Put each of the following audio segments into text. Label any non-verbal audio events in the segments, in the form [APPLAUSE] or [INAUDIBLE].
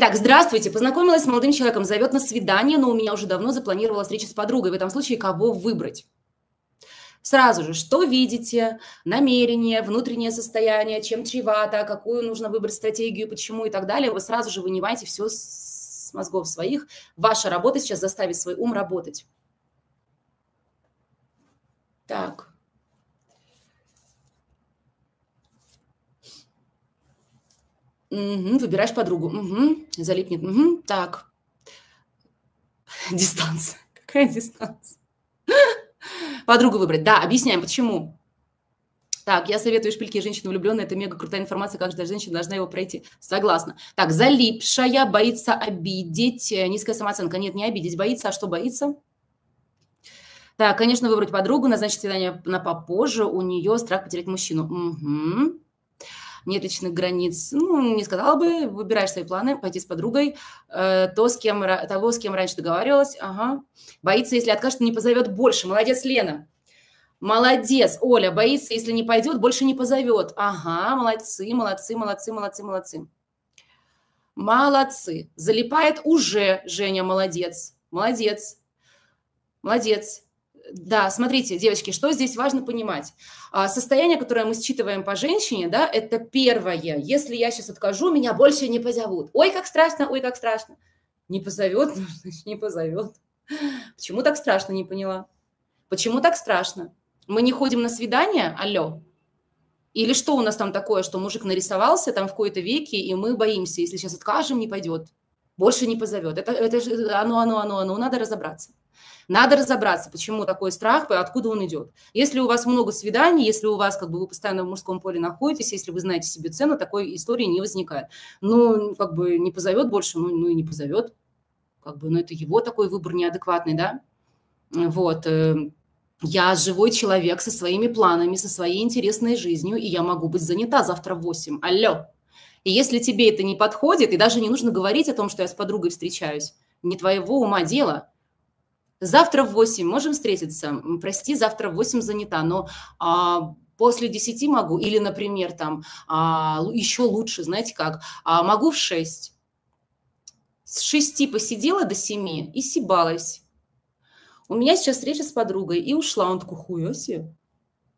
Итак, здравствуйте. Познакомилась с молодым человеком, зовет на свидание, но у меня уже давно запланировала встреча с подругой. В этом случае кого выбрать? Сразу же, что видите, намерение, внутреннее состояние, чем чревато, какую нужно выбрать стратегию, почему и так далее. Вы сразу же вынимаете все с мозгов своих. Ваша работа сейчас заставить свой ум работать. Так. Угу, выбираешь подругу. Угу, залипнет. Угу, так. [LAUGHS] Дистанция. Какая дистанция? [LAUGHS] Подругу выбрать. Да, объясняем, почему. Так, я советую шпильки женщины влюбленной. Это мега крутая информация, каждая женщина должна его пройти. Согласна. Так, залипшая, боится обидеть. Низкая самооценка. Нет, не обидеть, боится. А что боится? Так, конечно, выбрать подругу, назначить свидание на попозже. У нее страх потерять мужчину. Угу нет личных границ, ну, не сказала бы, выбираешь свои планы, пойти с подругой, э, то, с кем, того, с кем раньше договаривалась, ага. Боится, если откажет, не позовет больше. Молодец, Лена. Молодец, Оля, боится, если не пойдет, больше не позовет. Ага, молодцы, молодцы, молодцы, молодцы, молодцы. Молодцы. Залипает уже, Женя, молодец. Молодец. Молодец. Да, смотрите, девочки, что здесь важно понимать. А, состояние, которое мы считываем по женщине, да, это первое. Если я сейчас откажу, меня больше не позовут. Ой, как страшно, ой, как страшно. Не позовет, [LAUGHS] ну, не позовет. Почему так страшно, не поняла. Почему так страшно? Мы не ходим на свидание, алло. Или что у нас там такое, что мужик нарисовался там в какой-то веке, и мы боимся, если сейчас откажем, не пойдет. Больше не позовет. Это, это же оно, оно, оно, оно, надо разобраться. Надо разобраться, почему такой страх, откуда он идет. Если у вас много свиданий, если у вас как бы вы постоянно в мужском поле находитесь, если вы знаете себе цену, такой истории не возникает. Ну, как бы не позовет больше, ну, ну и не позовет. Как бы, ну, это его такой выбор неадекватный, да? Вот. Э, я живой человек со своими планами, со своей интересной жизнью, и я могу быть занята завтра в 8. Алло. И если тебе это не подходит, и даже не нужно говорить о том, что я с подругой встречаюсь, не твоего ума дело – Завтра в 8 можем встретиться? Прости, завтра в 8 занята, но а, после 10 могу. Или, например, там а, еще лучше, знаете как, а, могу в 6. С 6 посидела до 7 и сибалась. У меня сейчас встреча с подругой, и ушла. Он такой, хуя.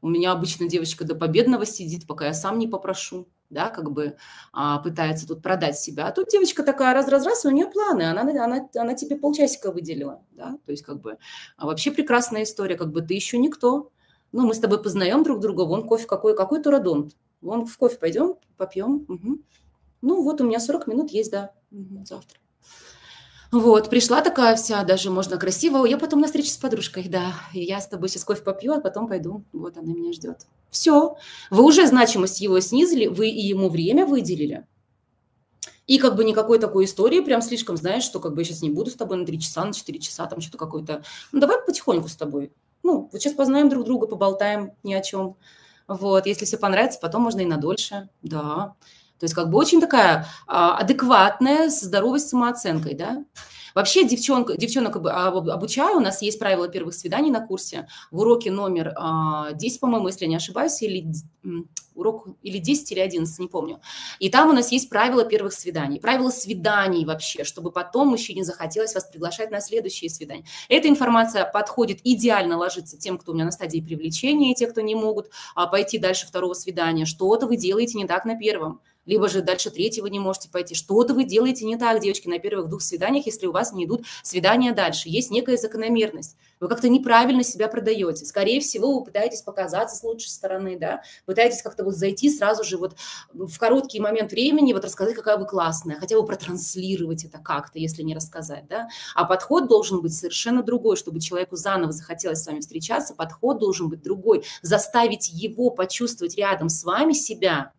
У меня обычно девочка до победного сидит, пока я сам не попрошу да, как бы а, пытается тут продать себя. А тут девочка такая раз-раз-раз, у нее планы, она, она, она тебе полчасика выделила, да, то есть как бы а вообще прекрасная история, как бы ты еще никто. Ну, мы с тобой познаем друг друга, вон кофе какой, какой турадонт. Вон в кофе пойдем, попьем. Угу. Ну, вот у меня 40 минут есть, да, угу, завтра. Вот, пришла такая вся, даже можно красиво. Я потом на встречу с подружкой, да. И я с тобой сейчас кофе попью, а потом пойду. Вот она меня ждет. Все. Вы уже значимость его снизили, вы и ему время выделили. И как бы никакой такой истории, прям слишком, знаешь, что как бы я сейчас не буду с тобой на 3 часа, на 4 часа, там что-то какое-то. Ну, давай потихоньку с тобой. Ну, вот сейчас познаем друг друга, поболтаем ни о чем. Вот, если все понравится, потом можно и на дольше. Да. То есть как бы очень такая а, адекватная, с здоровой самооценкой, да. Вообще девчонка, девчонок обучаю, у нас есть правила первых свиданий на курсе, в уроке номер 10, а, по-моему, если я не ошибаюсь, или урок или 10, или 11, не помню. И там у нас есть правила первых свиданий, правила свиданий вообще, чтобы потом мужчине захотелось вас приглашать на следующие свидания. Эта информация подходит идеально ложится тем, кто у меня на стадии привлечения, и те, кто не могут а, пойти дальше второго свидания. Что-то вы делаете не так на первом либо же дальше третьего не можете пойти. Что-то вы делаете не так, девочки, на первых двух свиданиях, если у вас не идут свидания дальше. Есть некая закономерность. Вы как-то неправильно себя продаете. Скорее всего, вы пытаетесь показаться с лучшей стороны, да, пытаетесь как-то вот зайти сразу же вот в короткий момент времени, вот рассказать, какая вы классная, хотя бы протранслировать это как-то, если не рассказать, да. А подход должен быть совершенно другой, чтобы человеку заново захотелось с вами встречаться, подход должен быть другой, заставить его почувствовать рядом с вами себя,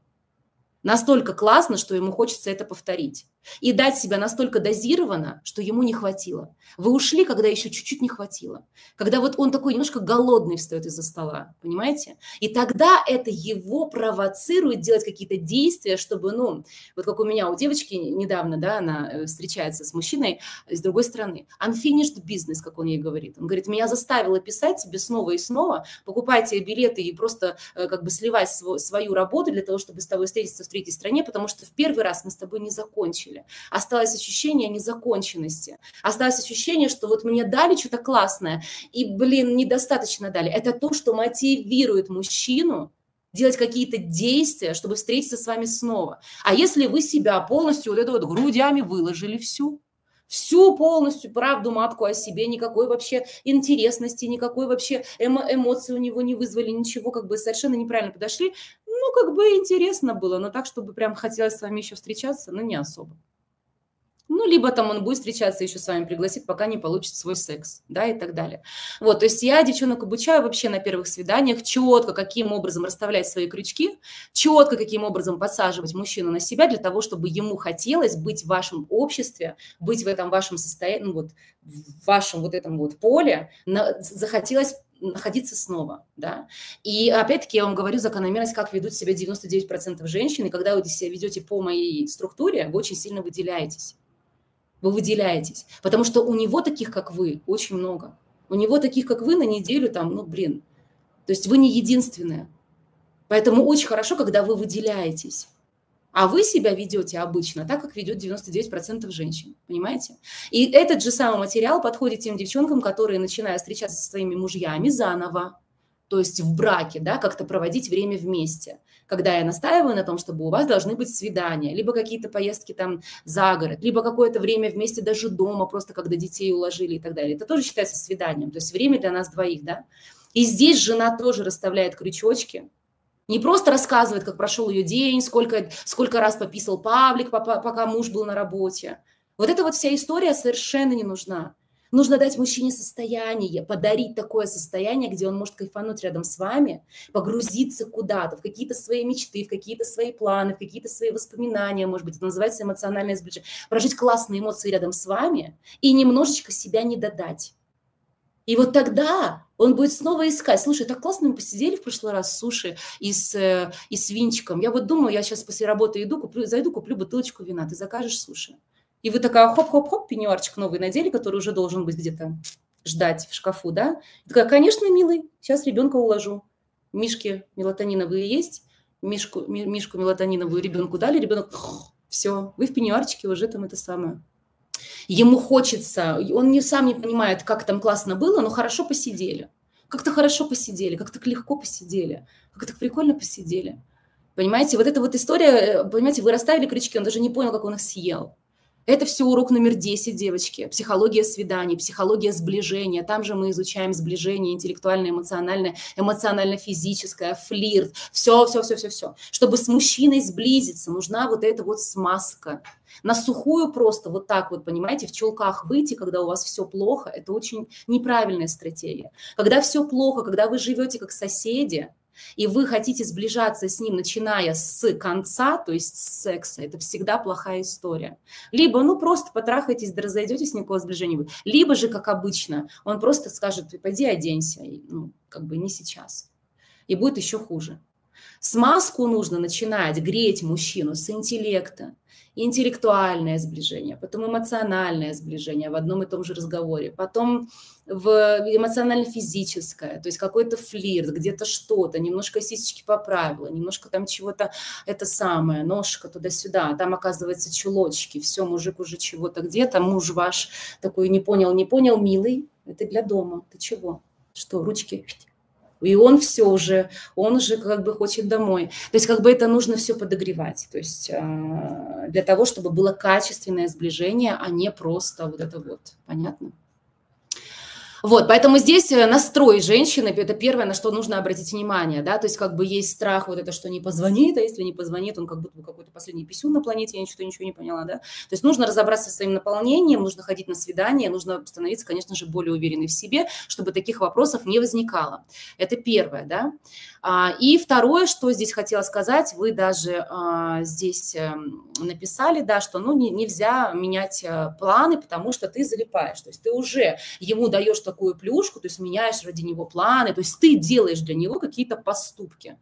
настолько классно, что ему хочется это повторить. И дать себя настолько дозированно, что ему не хватило. Вы ушли, когда еще чуть-чуть не хватило. Когда вот он такой немножко голодный встает из-за стола, понимаете? И тогда это его провоцирует делать какие-то действия, чтобы, ну, вот как у меня, у девочки недавно, да, она э, встречается с мужчиной с другой стороны. Unfinished business, как он ей говорит. Он говорит, меня заставило писать тебе снова и снова, покупайте билеты и просто э, как бы сливать свою работу для того, чтобы с тобой встретиться третьей стране, потому что в первый раз мы с тобой не закончили. Осталось ощущение незаконченности. Осталось ощущение, что вот мне дали что-то классное, и, блин, недостаточно дали. Это то, что мотивирует мужчину делать какие-то действия, чтобы встретиться с вами снова. А если вы себя полностью вот это вот грудями выложили всю, всю полностью правду матку о себе, никакой вообще интересности, никакой вообще эмо эмоций у него не вызвали, ничего, как бы совершенно неправильно подошли. Ну, как бы интересно было, но так, чтобы прям хотелось с вами еще встречаться, ну, не особо. Ну, либо там он будет встречаться еще с вами, пригласит, пока не получит свой секс, да, и так далее. Вот, то есть я девчонок обучаю вообще на первых свиданиях четко, каким образом расставлять свои крючки, четко, каким образом подсаживать мужчину на себя для того, чтобы ему хотелось быть в вашем обществе, быть в этом вашем состоянии, ну, вот, в вашем вот этом вот поле, на, захотелось находиться снова, да. И опять-таки я вам говорю закономерность, как ведут себя 99% женщин, и когда вы себя ведете по моей структуре, вы очень сильно выделяетесь вы выделяетесь. Потому что у него таких, как вы, очень много. У него таких, как вы, на неделю там, ну, блин. То есть вы не единственная. Поэтому очень хорошо, когда вы выделяетесь. А вы себя ведете обычно так, как ведет 99% женщин. Понимаете? И этот же самый материал подходит тем девчонкам, которые, начиная встречаться со своими мужьями заново, то есть в браке, да, как-то проводить время вместе. Когда я настаиваю на том, чтобы у вас должны быть свидания, либо какие-то поездки там за город, либо какое-то время вместе даже дома, просто когда детей уложили и так далее. Это тоже считается свиданием, то есть время для нас двоих, да. И здесь жена тоже расставляет крючочки, не просто рассказывает, как прошел ее день, сколько, сколько раз пописал Павлик, пока муж был на работе. Вот эта вот вся история совершенно не нужна. Нужно дать мужчине состояние, подарить такое состояние, где он может кайфануть рядом с вами, погрузиться куда-то, в какие-то свои мечты, в какие-то свои планы, в какие-то свои воспоминания, может быть, это называется эмоциональное сближение. Прожить классные эмоции рядом с вами и немножечко себя не додать. И вот тогда он будет снова искать. Слушай, так классно мы посидели в прошлый раз суши и с, э, и с винчиком. Я вот думаю, я сейчас после работы иду, куплю, зайду, куплю бутылочку вина. Ты закажешь суши. И вы такая хоп-хоп-хоп, пеньюарчик новый надели, который уже должен быть где-то ждать в шкафу, да? И такая, конечно, милый, сейчас ребенка уложу. Мишки мелатониновые есть, мишку, ми, мишку мелатониновую ребенку дали, ребенок, все, вы в пеньюарчике уже там это самое. Ему хочется, он не сам не понимает, как там классно было, но хорошо посидели. Как-то хорошо посидели, как-то легко посидели, как-то прикольно посидели. Понимаете, вот эта вот история, э, понимаете, вы расставили крючки, он даже не понял, как он их съел. Это все урок номер 10, девочки. Психология свиданий, психология сближения. Там же мы изучаем сближение интеллектуальное, эмоциональное, эмоционально-физическое, флирт. Все, все, все, все, все. Чтобы с мужчиной сблизиться, нужна вот эта вот смазка. На сухую просто вот так вот, понимаете, в чулках выйти, когда у вас все плохо, это очень неправильная стратегия. Когда все плохо, когда вы живете как соседи, и вы хотите сближаться с ним, начиная с конца, то есть с секса, это всегда плохая история. Либо, ну, просто потрахайтесь, да разойдетесь, никакого сближения будет. Либо же, как обычно, он просто скажет, пойди оденься, и, ну, как бы не сейчас. И будет еще хуже. Смазку нужно начинать греть мужчину с интеллекта, интеллектуальное сближение, потом эмоциональное сближение в одном и том же разговоре, потом в эмоционально-физическое, то есть какой-то флирт, где-то что-то, немножко сисечки поправила, немножко там чего-то, это самое, ножка туда-сюда, там оказывается чулочки, все, мужик уже чего-то где-то, муж ваш такой не понял, не понял, милый, это для дома, ты чего? Что, ручки и он все уже, он уже как бы хочет домой. То есть как бы это нужно все подогревать, то есть а, для того, чтобы было качественное сближение, а не просто вот это вот, понятно? Вот, поэтому здесь э, настрой женщины, это первое, на что нужно обратить внимание, да, то есть как бы есть страх вот это, что не позвонит, а если не позвонит, он как будто бы какой-то последний писюн на планете, я ничего, ничего не поняла, да. То есть нужно разобраться со своим наполнением, нужно ходить на свидание, нужно становиться, конечно же, более уверенной в себе, чтобы таких вопросов не возникало. Это первое, да. А, и второе, что здесь хотела сказать, вы даже а, здесь эм, написали, да, что ну, нельзя менять э, планы, потому что ты залипаешь, то есть ты уже ему даешь такую плюшку, то есть меняешь ради него планы, то есть ты делаешь для него какие-то поступки.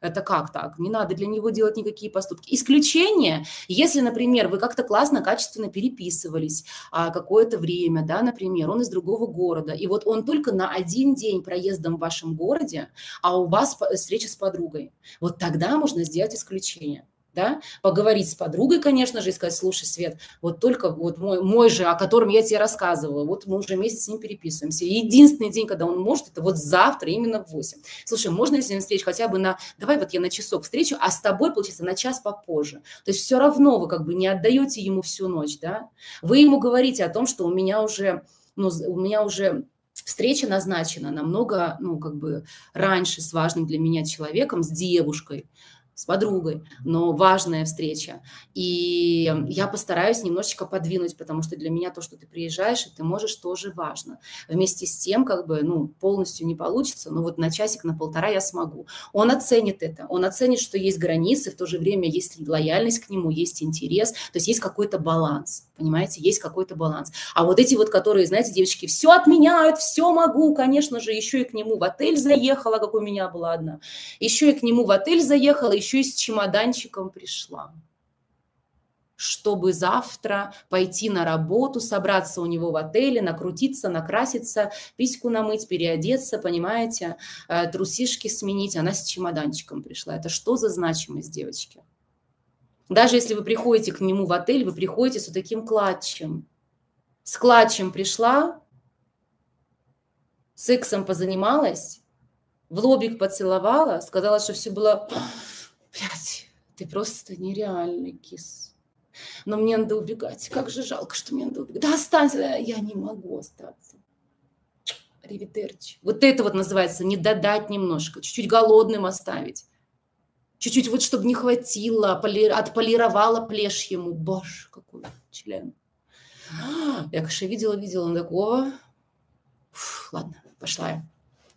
Это как так? Не надо для него делать никакие поступки. Исключение, если, например, вы как-то классно, качественно переписывались а, какое-то время, да, например, он из другого города, и вот он только на один день проездом в вашем городе, а у вас встреча с подругой. Вот тогда можно сделать исключение. Да, поговорить с подругой, конечно же, и сказать, слушай, Свет, вот только вот мой, мой же, о котором я тебе рассказывала, вот мы уже месяц с ним переписываемся. единственный день, когда он может, это вот завтра, именно в 8. Слушай, можно если встреч хотя бы на, давай вот я на часок встречу, а с тобой, получится, на час попозже. То есть все равно вы как бы не отдаете ему всю ночь, да, вы ему говорите о том, что у меня уже, ну, у меня уже встреча назначена намного, ну, как бы раньше с важным для меня человеком, с девушкой, с подругой, но важная встреча. И я постараюсь немножечко подвинуть, потому что для меня то, что ты приезжаешь, и ты можешь, тоже важно. Вместе с тем, как бы, ну, полностью не получится, но вот на часик, на полтора я смогу. Он оценит это, он оценит, что есть границы, в то же время есть лояльность к нему, есть интерес, то есть есть какой-то баланс, понимаете, есть какой-то баланс. А вот эти вот, которые, знаете, девочки, все отменяют, все могу, конечно же, еще и к нему в отель заехала, как у меня была одна, еще и к нему в отель заехала, еще и с чемоданчиком пришла чтобы завтра пойти на работу, собраться у него в отеле, накрутиться, накраситься, письку намыть, переодеться, понимаете, э, трусишки сменить. Она с чемоданчиком пришла. Это что за значимость, девочки? Даже если вы приходите к нему в отель, вы приходите с вот таким клатчем. С клатчем пришла, сексом позанималась, в лобик поцеловала, сказала, что все было Блядь, ты просто нереальный кис. Но мне надо убегать. Как же жалко, что мне надо убегать. Да останься. Я не могу остаться. Ривитерчи. Вот это вот называется не додать немножко, чуть-чуть голодным оставить. Чуть-чуть вот, чтобы не хватило, поли... отполировала плешь ему. Боже, какой член. Я, конечно, видела, видела он такого. Фу, ладно, пошла я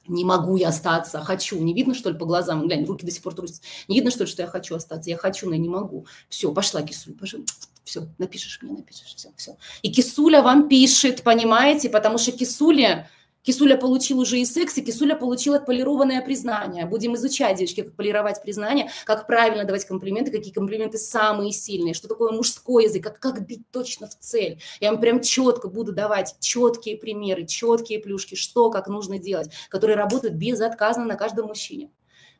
не могу я остаться, хочу. Не видно, что ли, по глазам? Глянь, руки до сих пор трусятся. Не видно, что ли, что я хочу остаться? Я хочу, но я не могу. Все, пошла, Кисуль, пожалуйста. Все, напишешь мне, напишешь, все, все. И Кисуля вам пишет, понимаете, потому что Кисуля Кисуля получил уже и секс, и Кисуля получил отполированное признание. Будем изучать, девочки, как полировать признание, как правильно давать комплименты, какие комплименты самые сильные, что такое мужской язык, как, как бить точно в цель. Я вам прям четко буду давать четкие примеры, четкие плюшки, что, как нужно делать, которые работают безотказно на каждом мужчине.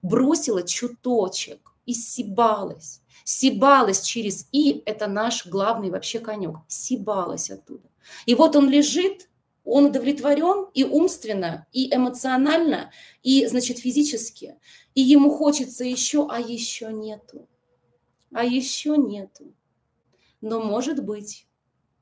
Бросила чуточек и сибалась. Сибалась через «и» – это наш главный вообще конек. Сибалась оттуда. И вот он лежит, он удовлетворен и умственно, и эмоционально, и, значит, физически. И ему хочется еще, а еще нету. А еще нету. Но может быть,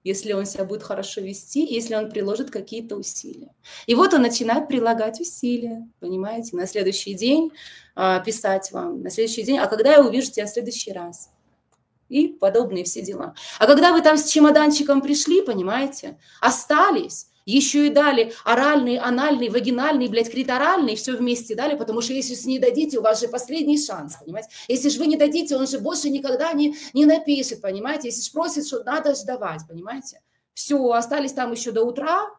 если он себя будет хорошо вести, если он приложит какие-то усилия. И вот он начинает прилагать усилия, понимаете, на следующий день а, писать вам, на следующий день, а когда я увижу тебя в следующий раз? И подобные все дела. А когда вы там с чемоданчиком пришли, понимаете, остались, еще и дали оральный, анальный, вагинальный, блядь, криторальный, все вместе дали, потому что если не дадите, у вас же последний шанс, понимаете? Если же вы не дадите, он же больше никогда не, не напишет, понимаете? Если спросит, что надо ждать, понимаете? Все, остались там еще до утра,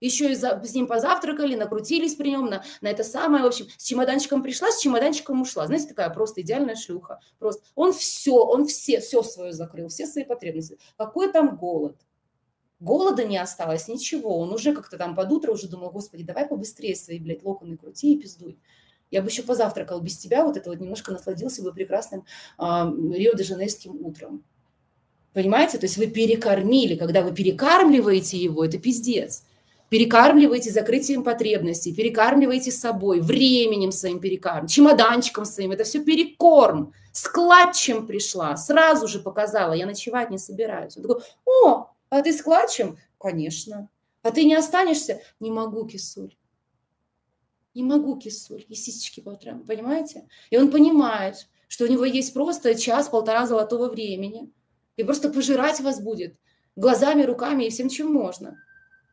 еще и за, с ним позавтракали, накрутились при нем на, на это самое, в общем, с чемоданчиком пришла, с чемоданчиком ушла. Знаете, такая просто идеальная шлюха. Просто он все, он все, все свое закрыл, все свои потребности. Какой там голод? Голода не осталось, ничего. Он уже как-то там под утро уже думал, господи, давай побыстрее свои, блядь, локоны крути и пиздуй. Я бы еще позавтракал без тебя, вот это вот немножко насладился бы прекрасным э, Рио-де-Жанейским утром. Понимаете? То есть вы перекормили. Когда вы перекармливаете его, это пиздец. Перекармливаете закрытием потребностей, перекармливаете собой, временем своим перекарм, чемоданчиком своим. Это все перекорм. С клатчем пришла, сразу же показала, я ночевать не собираюсь. Он такой, о, а ты с клатчем? Конечно. А ты не останешься? Не могу, кисуль. Не могу, кисуль. И сисечки по утрам, понимаете? И он понимает, что у него есть просто час-полтора золотого времени. И просто пожирать вас будет глазами, руками и всем, чем можно.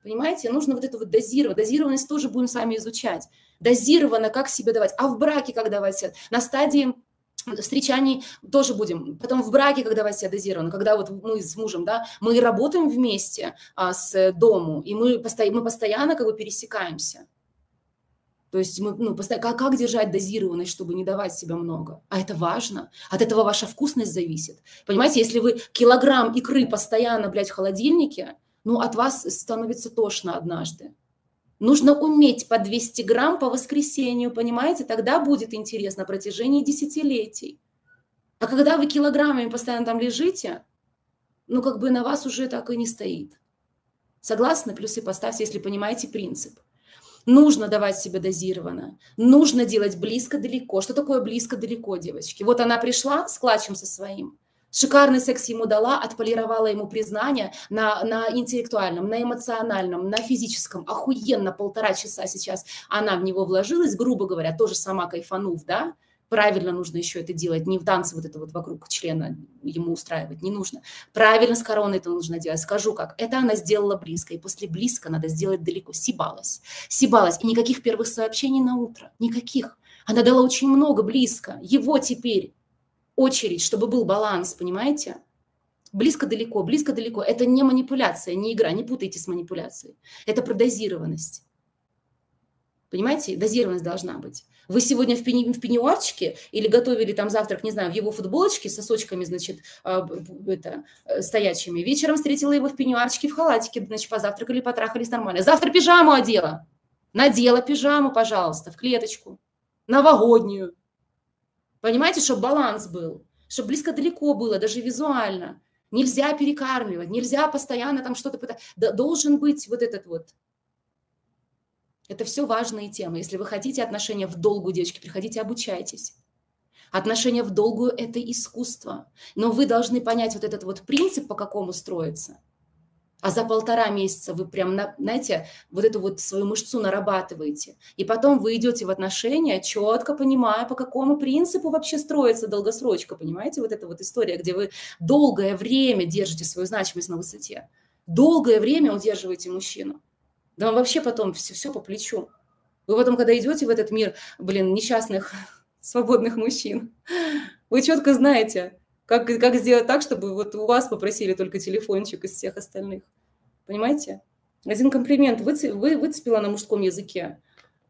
Понимаете? Нужно вот это вот дозировать. Дозированность тоже будем с вами изучать. Дозированно, как себе давать. А в браке как давать? На стадии встречаний тоже будем. Потом в браке, когда вас себя дозировано, когда вот мы с мужем, да, мы работаем вместе а, с дому, и мы, посто, мы постоянно как бы пересекаемся. То есть мы, ну, постоянно, как, как держать дозированность, чтобы не давать себе много? А это важно. От этого ваша вкусность зависит. Понимаете, если вы килограмм икры постоянно, блядь, в холодильнике, ну, от вас становится тошно однажды. Нужно уметь по 200 грамм по воскресенью, понимаете? Тогда будет интересно на протяжении десятилетий. А когда вы килограммами постоянно там лежите, ну, как бы на вас уже так и не стоит. Согласны? Плюсы поставьте, если понимаете принцип. Нужно давать себе дозированно. Нужно делать близко-далеко. Что такое близко-далеко, девочки? Вот она пришла с клатчем со своим. Шикарный секс ему дала, отполировала ему признание на, на интеллектуальном, на эмоциональном, на физическом. Охуенно полтора часа сейчас она в него вложилась, грубо говоря, тоже сама кайфанув, да? Правильно нужно еще это делать, не в танце вот это вот вокруг члена ему устраивать, не нужно. Правильно с короной это нужно делать. Скажу как, это она сделала близко, и после близко надо сделать далеко. Сибалась, сибалась, и никаких первых сообщений на утро, никаких. Она дала очень много близко. Его теперь очередь, чтобы был баланс, понимаете? Близко-далеко, близко-далеко. Это не манипуляция, не игра, не путайте с манипуляцией. Это про дозированность. Понимаете? Дозированность должна быть. Вы сегодня в, пени, в пеньюарчике или готовили там завтрак, не знаю, в его футболочке с сосочками, значит, э, это, э, стоячими. Вечером встретила его в пеньюарчике, в халатике, значит, позавтракали, потрахались нормально. Завтра пижаму одела. Надела пижаму, пожалуйста, в клеточку. Новогоднюю. Понимаете, чтобы баланс был, чтобы близко-далеко было, даже визуально. Нельзя перекармливать, нельзя постоянно там что-то пытаться. Должен быть вот этот вот. Это все важные темы. Если вы хотите отношения в долгую, девочки, приходите, обучайтесь. Отношения в долгую – это искусство. Но вы должны понять вот этот вот принцип, по какому строится – а за полтора месяца вы прям, знаете, вот эту вот свою мышцу нарабатываете. И потом вы идете в отношения, четко понимая, по какому принципу вообще строится долгосрочка, понимаете? Вот эта вот история, где вы долгое время держите свою значимость на высоте. Долгое время удерживаете мужчину. Да вам вообще потом все, все по плечу. Вы потом, когда идете в этот мир, блин, несчастных, [LAUGHS] свободных мужчин, вы четко знаете, как, как сделать так, чтобы вот у вас попросили только телефончик из всех остальных? Понимаете? Один комплимент вы, вы выцепила на мужском языке.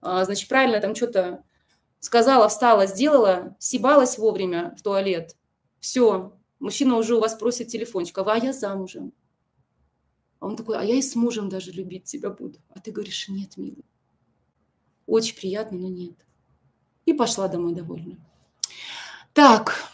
А, значит, правильно там что-то сказала, встала, сделала, сибалась вовремя в туалет. Все, мужчина уже у вас просит телефончик, а я замужем. А он такой, а я и с мужем даже любить тебя буду. А ты говоришь, нет, милый. Очень приятно, но нет. И пошла домой довольна. Так,